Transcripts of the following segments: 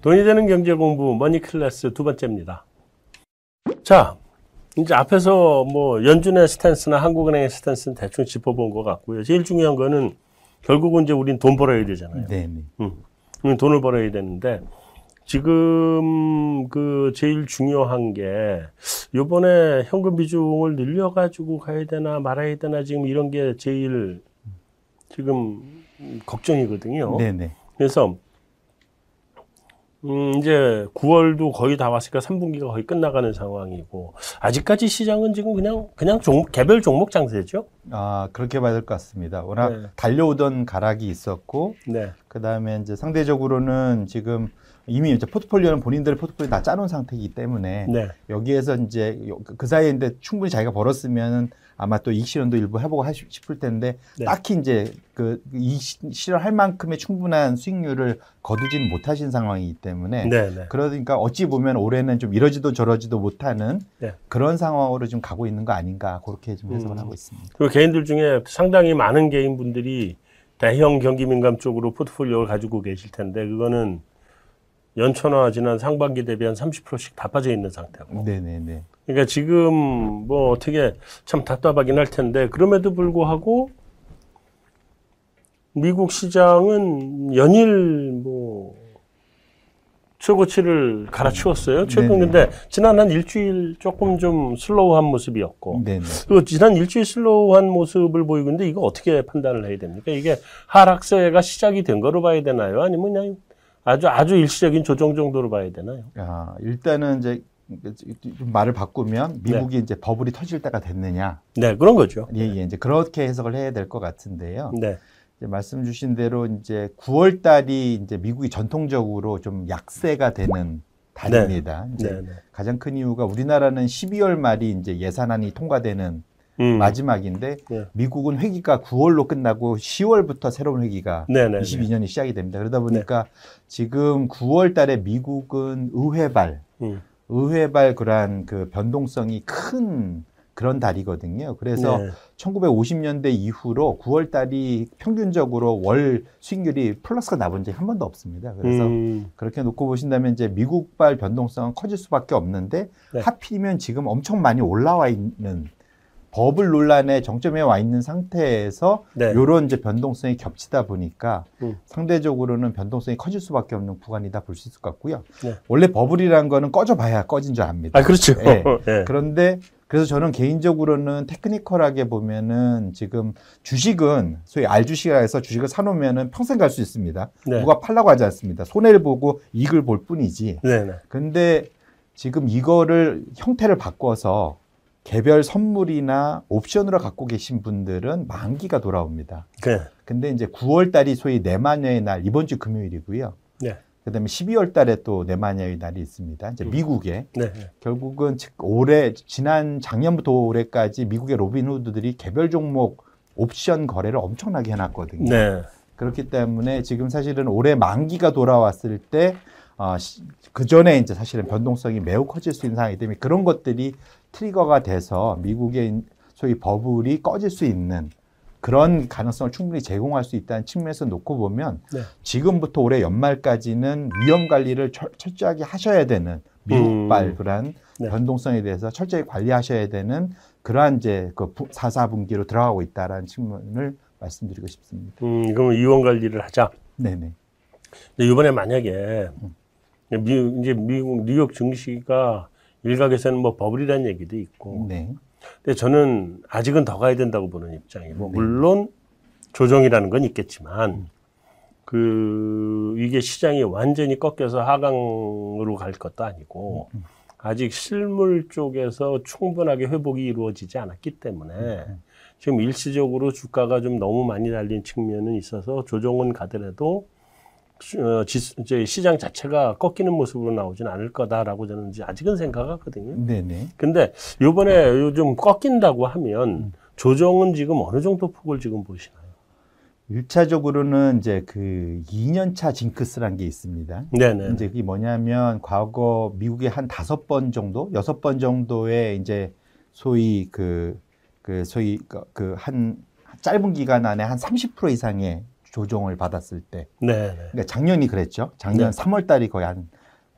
돈이 되는 경제 공부 머니 클래스 두 번째입니다. 자, 이제 앞에서 뭐 연준의 스탠스나 한국은행의 스탠스는 대충 짚어본 것 같고요. 제일 중요한 거는 결국은 이제 우린 돈 벌어야 되잖아요. 네, 네. 음, 돈을 벌어야 되는데 지금 그 제일 중요한 게 요번에 현금 비중을 늘려 가지고 가야 되나 말아야 되나 지금 이런 게 제일 지금 걱정이거든요. 네네. 그래서 음, 이제 9월도 거의 다 왔으니까 3분기가 거의 끝나가는 상황이고 아직까지 시장은 지금 그냥 그냥 종목 개별 종목 장세죠. 아 그렇게 봐야 될 것 같습니다. 워낙 네. 달려오던 가락이 있었고 네. 그 다음에 이제 상대적으로는 지금 이미 이제 포트폴리오는 본인들의 포트폴리오 다 짜놓은 상태이기 때문에 네. 여기에서 이제 요- 그 사이에 인데 충분히 자기가 벌었으면 아마 또 이익 실현도 일부 해보고 하 싶을 텐데 네. 딱히 이제 그 이익 시- 실현할 만큼의 충분한 수익률을 거두지는 못하신 상황이기 때문에 네. 네. 그러니까 어찌 보면 올해는 좀 이러지도 저러지도 못하는 네. 그런 상황으로 좀 가고 있는 거 아닌가 그렇게 좀 해석을 음. 하고 있습니다. 그리고 개인들 중에 상당히 많은 개인분들이 대형 경기 민감 쪽으로 포트폴리오를 가지고 계실 텐데 그거는 연천화 지난 상반기 대비 한 30%씩 다 빠져 있는 상태고. 네네네. 그러니까 지금 뭐 어떻게 참 답답하긴 할 텐데 그럼에도 불구하고 미국 시장은 연일 뭐 최고치를 갈아치웠어요. 최근. 근데 지난 한 일주일 조금 좀 슬로우한 모습이었고 네네. 그 지난 일주일 슬로우한 모습을 보이고 있는데 이거 어떻게 판단을 해야 됩니까? 이게 하락세가 시작이 된 거로 봐야 되나요? 아니면 그냥 아주 아주 일시적인 조정 정도로 봐야 되나요? 아, 일단은 이제 좀 말을 바꾸면 미국이 이제 버블이 터질 때가 됐느냐. 네, 그런 거죠. 예, 예. 이제 그렇게 해석을 해야 될 것 같은데요. 네. 이제 말씀 주신 대로 이제 9월 달이 이제 미국이 전통적으로 좀 약세가 되는 달입니다. 이제 네, 네. 가장 큰 이유가 우리나라는 12월 말이 이제 예산안이 통과되는 음. 마지막인데 네. 미국은 회기가 9월로 끝나고 10월부터 새로운 회기가 네, 네. 네. 22년이 시작이 됩니다. 그러다 보니까 지금 9월 달에 미국은 의회발 음. 의회발 그러한 그 변동성이 큰 그런 달이거든요. 그래서 네. 1950년대 이후로 9월 달이 평균적으로 월 수익률이 플러스가 나본 적이 한 번도 없습니다. 그래서 음. 그렇게 놓고 보신다면 이제 미국발 변동성은 커질 수밖에 없는데 네. 하필이면 지금 엄청 많이 올라와 있는 버블 논란의 정점에 와 있는 상태에서 네. 이런 이제 변동성이 겹치다 보니까 음. 상대적으로는 변동성이 커질 수밖에 없는 구간이다 볼 수 있을 것 같고요. 네. 원래 버블이라는 거는 꺼져봐야 꺼진 줄 압니다. 아, 그렇죠. 예. 네. 그런데 그래서 저는 개인적으로는 테크니컬하게 보면은 지금 주식은 소위 알 주식이라 해서 주식을 사놓으면은 평생 갈 수 있습니다. 네. 누가 팔라고 하지 않습니다. 손해를 보고 이익을 볼 뿐이지. 네, 네. 근데 지금 이거를 형태를 바꿔서 개별 선물이나 옵션으로 갖고 계신 분들은 만기가 돌아옵니다. 네. 근데 이제 9월 달이 소위 내마녀의 날 이번 주 금요일이고요. 네. 그다음에 12월 달에 또 내마녀의 날이 있습니다. 이제 미국에 네. 결국은 즉 올해 지난 작년부터 올해까지 미국의 로빈후드들이 개별 종목 옵션 거래를 엄청나게 해놨거든요. 네. 그렇기 때문에 지금 사실은 올해 만기가 돌아왔을 때, 어, 그 전에 이제 사실은 변동성이 매우 커질 수 있는 상황이기 때문에 그런 것들이 트리거가 돼서 미국의 소위 버블이 꺼질 수 있는 그런 가능성을 충분히 제공할 수 있다는 측면에서 놓고 보면 네. 지금부터 올해 연말까지는 위험 관리를 철, 철저하게 하셔야 되는 미국발 음. 그러한 네. 변동성에 대해서 철저히 관리하셔야 되는 그러한 이제 그 4, 4분기로 들어가고 있다라는 측면을 말씀드리고 싶습니다. 음, 그럼 이원 관리를 하자. 네네. 근데 이번에 만약에 미, 이제 미국 뉴욕 증시가 일각에서는 뭐 버블이라는 얘기도 있고. 네. 근데 저는 아직은 더 가야 된다고 보는 입장이고 네. 물론 조정이라는 건 있겠지만 그 이게 시장이 완전히 꺾여서 하강으로 갈 것도 아니고 아직 실물 쪽에서 충분하게 회복이 이루어지지 않았기 때문에 지금 일시적으로 주가가 좀 너무 많이 달린 측면은 있어서 조정은 가더라도 이제 시장 자체가 꺾이는 모습으로 나오진 않을 거다라고 저는 이제 아직은 생각하거든요. 네네. 근데 요번에 요즘 꺾인다고 하면 조정은 지금 어느 정도 폭을 지금 보시나요? 일차적으로는 이제 그 2년차 징크스란 게 있습니다. 네네. 이제 그게 뭐냐면 과거 미국의 한 다섯 번 정도, 여섯 번 정도의 이제 소위 그, 그 소위 그 한 짧은 기간 안에 한 30% 이상의 조정을 받았을 때. 네, 네. 그러니까 작년이 그랬죠. 작년 네. 3월 달이 거의 한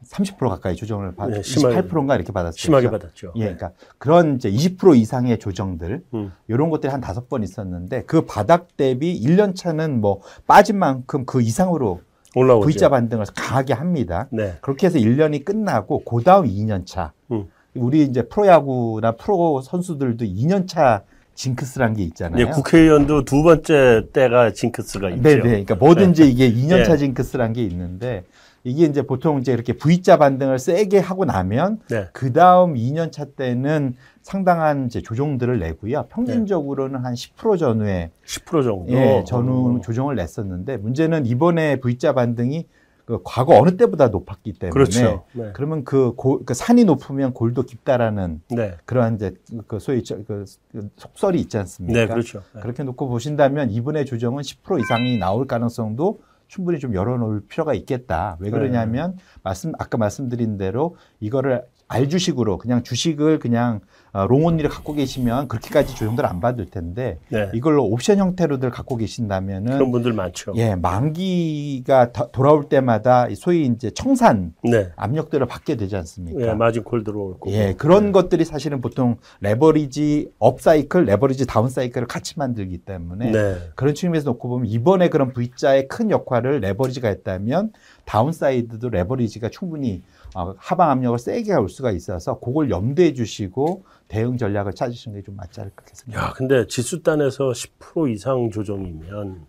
30% 가까이 조정을 받, 네, 심하게- 28%인가 이렇게 받았어요. 심하게 받았죠. 예, 그러니까 그런 이제 20% 이상의 조정들 음. 이런 것들이 한 다섯 번 있었는데 그 바닥 대비 1년 차는 뭐 빠진 만큼 그 이상으로 올라오죠. V자 반등을 강하게 합니다. 네. 그렇게 해서 1년이 끝나고 그 다음 2년 차 음. 우리 이제 프로야구나 프로 선수들도 2년 차 징크스란 게 있잖아요. 예, 국회의원도 두 번째 때가 징크스가 있죠. 네, 네. 그러니까 뭐든지 이게 2년 차 예. 징크스란 게 있는데 이게 이제 보통 이제 이렇게 V자 반등을 세게 하고 나면 네. 그 다음 2년 차 때는 상당한 이제 조정들을 내고요. 평균적으로는 한 10% 전후에 10% 정도. 예, 전후 어. 조정을 냈었는데 문제는 이번에 V자 반등이 그 과거 어느 때보다 높았기 때문에 그렇죠. 네. 그러면 그, 골- 그 산이 높으면 골도 깊다라는 네. 그러한 이제 그 소위 저- 그 속설이 있지 않습니까? 네, 그렇죠. 네. 그렇게 놓고 보신다면 이번에 조정은 10% 이상이 나올 가능성도 충분히 좀 열어놓을 필요가 있겠다. 왜 그러냐면 말씀 아까 말씀드린 대로 이거를 알주식으로 그냥 주식을 그냥 어, long only를 갖고 계시면 그렇게까지 조정들 안 받을 텐데 네. 이걸로 옵션 형태로들 갖고 계신다면은 그런 분들 많죠. 예 만기가 더- 돌아올 때마다 이 소위 이제 청산 네. 압력들을 받게 되지 않습니까? 예, 마진 콜 들어올 거고. 예, 그런 것들이 사실은 보통 레버리지 up cycle, 레버리지 down cycle을 같이 만들기 때문에 네. 그런 측면에서 놓고 보면 이번에 그런 V자의 큰 역할을 레버리지가 했다면 downside도 레버리지가 충분히 어, 하방 압력을 세게 올 수가 있어서 그걸 염두해 주시고 대응 전략을 찾으시는 게 좀 맞지 않을까 싶습니다. 야, 근데 지수 단에서 10% 이상 조정이면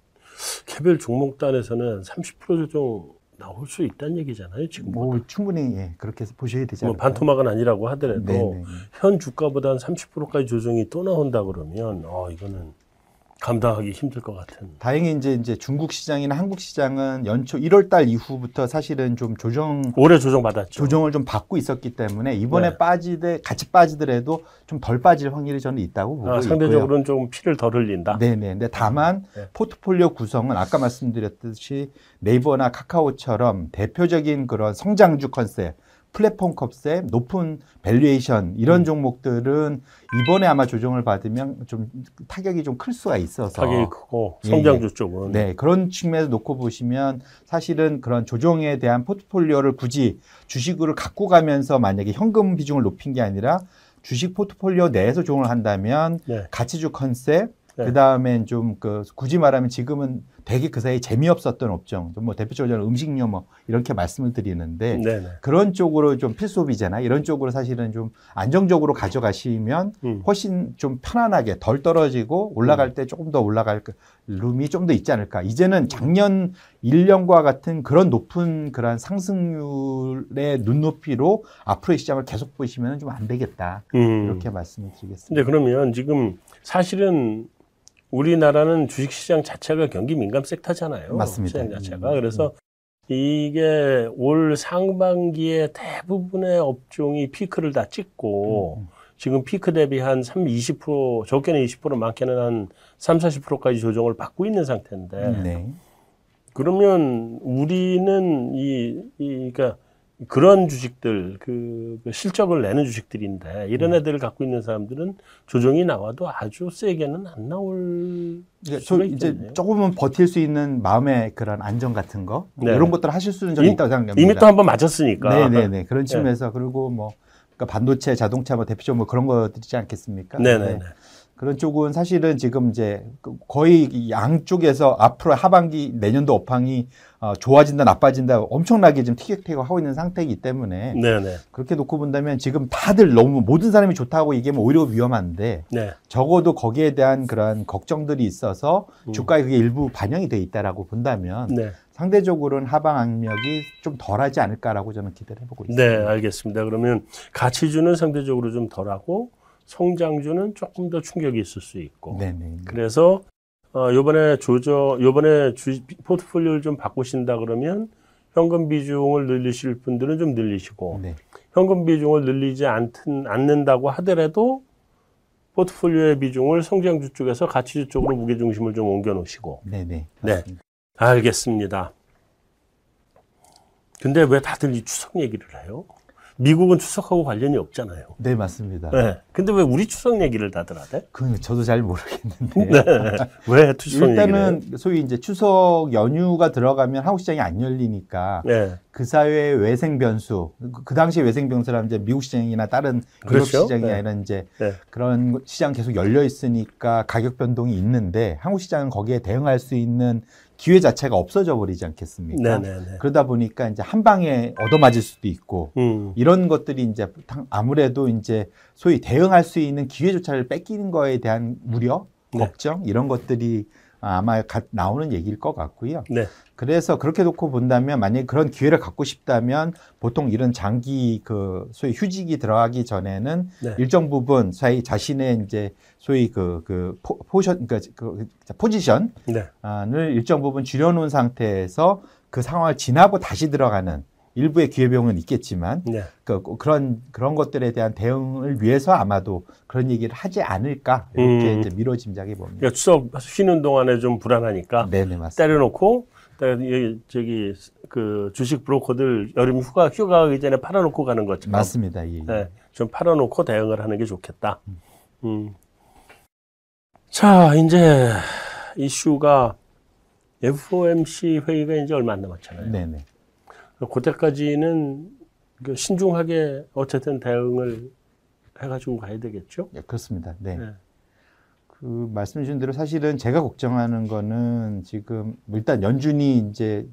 개별 종목 단에서는 30% 조정 나올 수 있다는 얘기잖아요, 지금. 뭐, 뭐 충분히 예, 그렇게 해서 보셔야 되지 뭐 않을까. 반토막은 아니라고 하더라도 네, 네, 네. 현 주가보다 한 30%까지 조정이 또 나온다 그러면 어, 이거는 감당하기 힘들 것 같은. 다행히 이제 이제 중국 시장이나 한국 시장은 연초 1월 달 이후부터 사실은 좀 조정 올해 조정 받았죠. 조정을 좀 받고 있었기 때문에 이번에 네. 빠지되 같이 빠지더라도 좀 덜 빠질 확률이 저는 있다고 보고 아, 있고요. 상대적으로는 좀 피를 덜 흘린다. 네 네. 근데 다만 네. 포트폴리오 구성은 아까 말씀드렸듯이 네이버나 카카오처럼 대표적인 그런 성장주 컨셉, 플랫폼 컨셉, 높은 valuation 이런 음. 종목들은 이번에 아마 조정을 받으면 좀 타격이 좀 클 수가 있어서 타격이 크고 예, 성장주 쪽은 네, 그런 측면에서 놓고 보시면 사실은 그런 조정에 대한 포트폴리오를 굳이 주식으로 갖고 가면서 만약에 현금 비중을 높인 게 아니라 주식 포트폴리오 내에서 조정을 한다면 네. 가치주 컨셉, 네. 그 다음엔 좀 그 굳이 말하면 지금은 되게 그 사이에 재미없었던 업종, 좀 뭐 대표적으로 저는 음식료 뭐 이렇게 말씀을 드리는데 네네. 그런 쪽으로 좀 필수소비재나. 이런 쪽으로 사실은 좀 안정적으로 가져가시면 음. 훨씬 좀 편안하게 덜 떨어지고 올라갈 때 조금 더 올라갈 그 룸이 좀 더 있지 않을까. 이제는 작년 1년과 같은 그런 높은 그런 상승률의 눈높이로 앞으로의 시장을 계속 보시면 좀 안 되겠다. 음. 이렇게 말씀을 드리겠습니다. 근데 그러면 지금 사실은 우리나라는 주식시장 자체가 경기 민감 섹터잖아요. 맞습니다. 시장 자체가. 음, 그래서 이게 올 상반기에 대부분의 업종이 피크를 다 찍고 음. 지금 피크 대비 한 3, 20% 적게는 20% 많게는 한 3, 40%까지 조정을 받고 있는 상태인데 네. 그러면 우리는 이, 이 그러니까 그런 주식들 그, 그 실적을 내는 주식들인데 이런 음. 애들을 갖고 있는 사람들은 조정이 나와도 아주 세게는 안 나올 수가 저 이제. 조금은 버틸 수 있는 마음의 그런 안정 같은 거 네. 이런 것들 을 하실 수는 이- 있다고 생각합니다. 이미 또 한번 맞았으니까. 네네네 그런 측면에서 그리고 뭐 그러니까 반도체, 자동차 뭐 대표적으로 뭐 그런 것들이지 않겠습니까? 네네네. 네. 그런 쪽은 사실은 지금 이제 그 거의 이 양쪽에서 앞으로 하반기 내년도 업황이 어, 좋아진다 나빠진다 엄청나게 지금 티격태격 하고 있는 상태이기 때문에 네네. 그렇게 놓고 본다면 지금 다들 너무 모든 사람이 좋다고 얘기하면 오히려 위험한데 네. 적어도 거기에 대한 그런 걱정들이 있어서 음. 주가에 그게 일부 반영이 돼 있다라고 본다면 네. 상대적으로는 하방 압력이 좀 덜하지 않을까라고 저는 기대를 해보고 있습니다. 네, 알겠습니다. 그러면 가치주는 상대적으로 좀 덜하고 성장주는 조금 더 충격이 있을 수 있고. 네네. 그래서 어, 요번에 조정, 요번에 주, 포트폴리오를 좀 바꾸신다 그러면 현금 비중을 늘리실 분들은 좀 늘리시고 네. 현금 비중을 늘리지 않든, 않는다고 하더라도 포트폴리오의 비중을 성장주 쪽에서 가치주 쪽으로 무게중심을 좀 옮겨 놓으시고 네네. 네. 맞습니다. 알겠습니다. 근데 왜 다들 이 추석 얘기를 해요? 미국은 추석하고 관련이 없잖아요. 네, 맞습니다. 네. 근데 왜 우리 추석 얘기를 다들 하대? 그 저도 잘 모르겠는데. 네. 왜 추석 일단은 얘기를? 소위 이제 추석 연휴가 들어가면 한국 시장이 안 열리니까 네. 그 사회의 외생 변수, 그- 그 당시 외생 변수라면 이제 미국 시장이나 다른 유럽 그렇죠. 시장이 네. 아니라 이제 네. 그런 시장 계속 열려 있으니까 가격 변동이 있는데 한국 시장은 거기에 대응할 수 있는 기회 자체가 없어져 버리지 않겠습니까? 네네네. 그러다 보니까 이제 한 방에 얻어맞을 수도 있고 음. 이런 것들이 이제 당- 아무래도 이제 소위 대응할 수 있는 기회조차를 뺏기는 거에 대한 우려, 네. 걱정 이런 것들이 아마 가- 나오는 얘기일 것 같고요. 네. 그래서 그렇게 놓고 본다면 만약에 그런 기회를 갖고 싶다면 보통 이런 장기 그 소위 휴직이 들어가기 전에는 네. 일정 부분 사이 자신의 이제 소위 그, 그 포, 포션, 그러니까 그 포지션을 네. 일정 부분 줄여놓은 상태에서 그 상황을 지나고 다시 들어가는 일부의 기회비용은 있겠지만 네. 그, 그런 그런 것들에 대한 대응을 위해서 아마도 그런 얘기를 하지 않을까 이렇게 음. 이제 미뤄짐작해 봅니다. 그러니까 추석 쉬는 동안에 좀 불안하니까 네네 맞습니다. 때려놓고 저기 그 주식 브로커들 여름 휴가 휴가 가기 전에 팔아놓고 가는 것처럼 맞습니다. 예, 예. 네, 좀 팔아놓고 대응을 하는 게 좋겠다. 음. 자, 이제 이슈가 FOMC 회의가 이제 얼마 안 남았잖아요. 네네. 그때까지는 그 신중하게 어쨌든 대응을 해가지고 가야 되겠죠. 예, 그렇습니다. 네. 네. 그 말씀 주신 대로 사실은 제가 걱정하는 거는 지금 일단 연준이 이제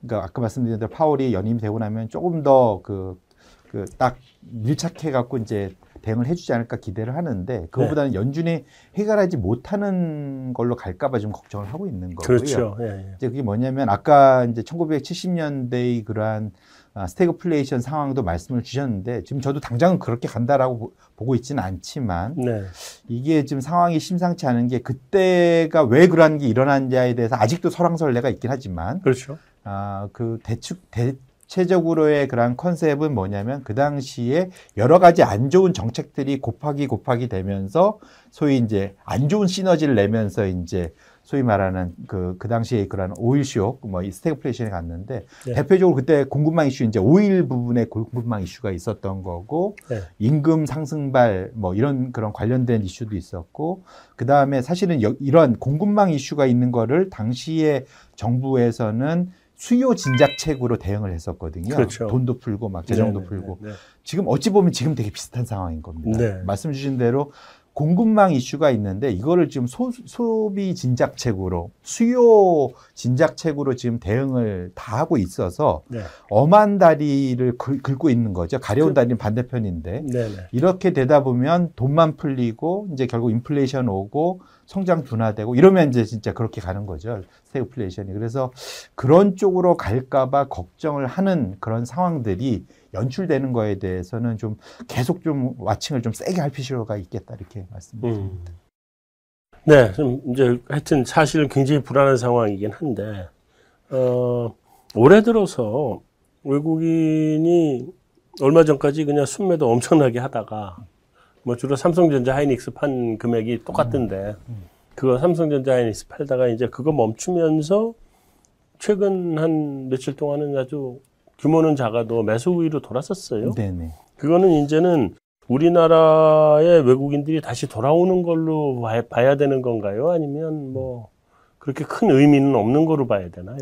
그러니까 아까 말씀드린 대로 파월이 연임이 되고 나면 조금 더 그 그 딱 밀착해 갖고 이제 대응을 해주지 않을까 기대를 하는데 그거보다는 연준이 해결하지 못하는 걸로 갈까봐 좀 걱정을 하고 있는 거고요. 그렇죠. 예, 예. 이제 그게 뭐냐면 아까 이제 1970년대의 그러한 아, 스태그플레이션 상황도 말씀을 주셨는데 지금 저도 당장은 그렇게 간다라고 보- 보고 있지는 않지만 네. 이게 지금 상황이 심상치 않은 게 그때가 왜 그러한 게 일어난지에 대해서 아직도 설왕설래가 있긴 하지만 그렇죠. 아 그 대축 대 체적으로의 그러한 컨셉은 뭐냐면 그 당시에 여러 가지 안 좋은 정책들이 곱하기 곱하기 되면서 소위 이제 안 좋은 시너지를 내면서 이제 소위 말하는 그, 그 당시에 그런 오일 쇼, 뭐, 이 스태그플레이션에 갔는데, 네. 대표적으로 그때 공급망 이슈, 이제 오일 부분에 공급망 이슈가 있었던 거고, 네. 임금 상승발, 뭐, 이런 그런 관련된 이슈도 있었고, 그 다음에 사실은 여- 이런 공급망 이슈가 있는 거를 당시에 정부에서는 수요 진작책으로 대응을 했었거든요. 그렇죠. 돈도 풀고 막 재정도 네, 네, 풀고. 네, 네. 지금 어찌 보면 지금 되게 비슷한 상황인 겁니다. 네. 말씀 주신 대로 공급망 이슈가 있는데 이거를 지금 소, 소비 진작책으로 수요 진작책으로 지금 대응을 다 하고 있어서 네. 엄한 다리를 긁, 고 있는 거죠. 가려운 그- 다리는 반대편인데 네, 네. 이렇게 되다 보면 돈만 풀리고 이제 결국 인플레이션 오고 성장 둔화되고 이러면 이제 진짜 그렇게 가는 거죠. 스태그플레이션이. 그래서 그런 쪽으로 갈까봐 걱정을 하는 그런 상황들이 연출되는 거에 대해서는 좀 계속 좀 watching을 좀 세게 할 필요가 있겠다 이렇게 말씀드립니다. 음. 네, 좀 이제 하여튼 사실 굉장히 불안한 상황이긴 한데 어, 올해 들어서 외국인이 얼마 전까지 그냥 순매도 엄청나게 하다가 뭐 주로 삼성전자 하이닉스 판 금액이 똑같던데 그거 삼성전자 하이닉스 팔다가 이제 그거 멈추면서 최근 한 며칠 동안은 아주 규모는 작아도 매수 우위로 돌았었어요. 네네. 그거는 이제는 우리나라의 외국인들이 다시 돌아오는 걸로 봐- 봐야 되는 건가요? 아니면 뭐 그렇게 큰 의미는 없는 거로 봐야 되나요?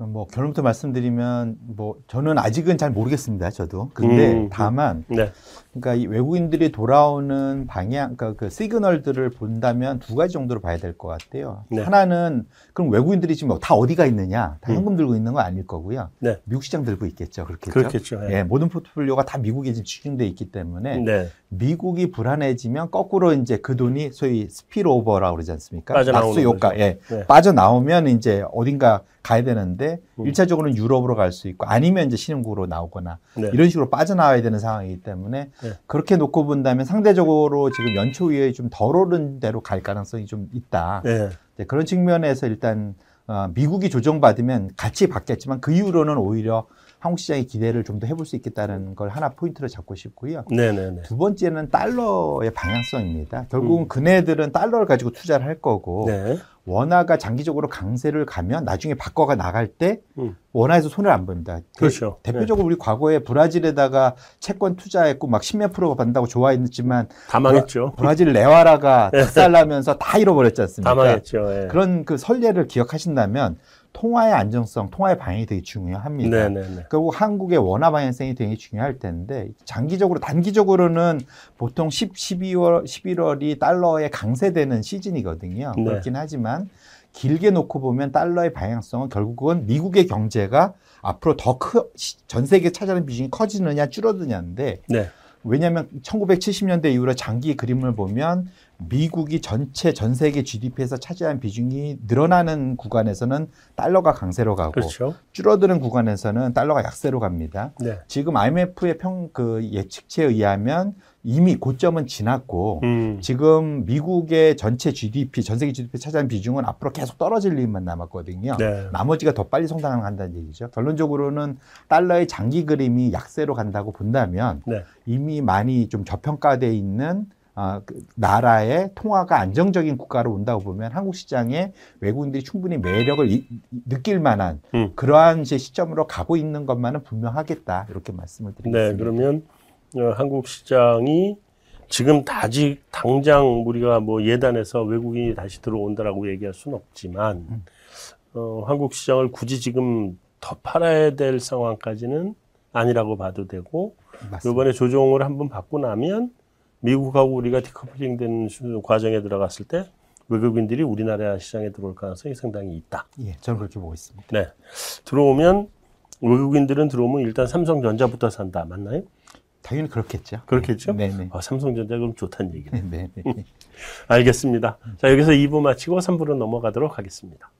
뭐 결론부터 말씀드리면 뭐 저는 아직은 잘 모르겠습니다. 저도. 근데 음, 다만 네, 그러니까 이 외국인들이 돌아오는 방향, 그러니까 그 시그널들을 본다면 두 가지 정도로 봐야 될 것 같아요. 네. 하나는 그럼 외국인들이 지금 다 어디가 있느냐? 다 음. 현금 들고 있는 거 아닐 거고요. 네. 미국 시장 들고 있겠죠. 그렇겠죠. 그렇겠죠. 예, 모든 포트폴리오가 다 미국에 지금 집중돼 있기 때문에 네, 미국이 불안해지면 거꾸로 이제 그 돈이 소위 스피로버라고 그러지 않습니까? 빠져나오는 낙수 효과. 예. 네. 빠져나오면 이제 어딘가 가야 되는데 음. 일차적으로는 유럽으로 갈 수 있고 아니면 이제 신흥국으로 나오거나 네. 이런 식으로 빠져나와야 되는 상황이기 때문에 네. 그렇게 놓고 본다면 상대적으로 지금 연초 이후에 좀 덜 오른 대로 갈 가능성이 좀 있다. 네, 그런 측면에서 일단 어, 미국이 조정받으면 같이 받겠지만 그 이후로는 오히려 한국 시장의 기대를 좀 더 해볼 수 있겠다는 걸 하나 포인트로 잡고 싶고요. 네, 네, 네. 두 번째는 달러의 방향성입니다. 결국은 음. 그네들은 달러를 가지고 투자를 할 거고 네, 원화가 장기적으로 강세를 가면 나중에 바꿔가 나갈 때 음. 원화에서 손을 안 봅니다. 대- 그렇죠. 대 표적으로 우리 과거에 브라질에다가 채권 투자했고 막 10몇 프로가 받는다고 좋아했지만 다 망했죠. 브라 질 레와라가 닭살나면서 다 잃어버렸지 않습니까? 다 망했죠. 예. 그런 그 선례를 기억하신다면 통화의 안정성, 통화의 방향이 되게 중요합니다. 네네네. 그리고 한국의 원화 방향성이 되게 중요할 텐데 장기적으로 단기적으로는 보통 10, 12월 11월이 달러에 강세되는 시즌이거든요. 네. 그렇긴 하지만 길게 놓고 보면 달러의 방향성은 결국은 미국의 경제가 앞으로 더전 세계 차지하는 비중이 커지느냐 줄어드냐인데 네. 왜냐하면 1970년대 이후로 장기 그림을 보면 미국이 전체 전 세계 GDP에서 차지한 비중이 늘어나는 구간에서는 달러가 강세로 가고 그렇죠. 줄어드는 구간에서는 달러가 약세로 갑니다. 네. 지금 IMF의 평 그 예측치에 의하면 이미 고점은 지났고 음. 지금 미국의 전체 GDP, 전 세계 GDP 차지한 비중은 앞으로 계속 떨어질 일만 남았거든요. 네. 나머지가 더 빨리 성장한다는 얘기죠. 결론적으로는 달러의 장기 그림이 약세로 간다고 본다면 네. 이미 많이 좀 저평가돼 있는 아, 그 나라의 통화가 안정적인 국가로 온다고 보면 한국 시장에 외국인들이 충분히 매력을 이- 느낄 만한 음. 그러한 이제 시점으로 가고 있는 것만은 분명하겠다 이렇게 말씀을 드리겠습니다. 네, 그러면 어, 한국 시장이 지금 아직 당장 우리가 뭐 예단해서 외국인이 다시 들어온다라고 얘기할 수는 없지만 어, 한국 시장을 굳이 지금 더 팔아야 될 상황까지는 아니라고 봐도 되고 맞습니다. 이번에 조정을 한번 받고 나면 미국하고 우리가 디커플링 되는 수- 과정에 들어갔을 때 외국인들이 우리나라 시장에 들어올 가능성이 상당히 있다. 예, 저는 그렇게 보고 있습니다. 네. 들어오면 외국인들은 들어오면 일단 삼성전자부터 산다. 맞나요? 당연히 그렇겠죠. 그렇겠죠? 네네. 아, 삼성전자 그럼 좋다는 얘기네. 네, 네. 알겠습니다. 자, 여기서 2부 마치고 3부로 넘어가도록 하겠습니다.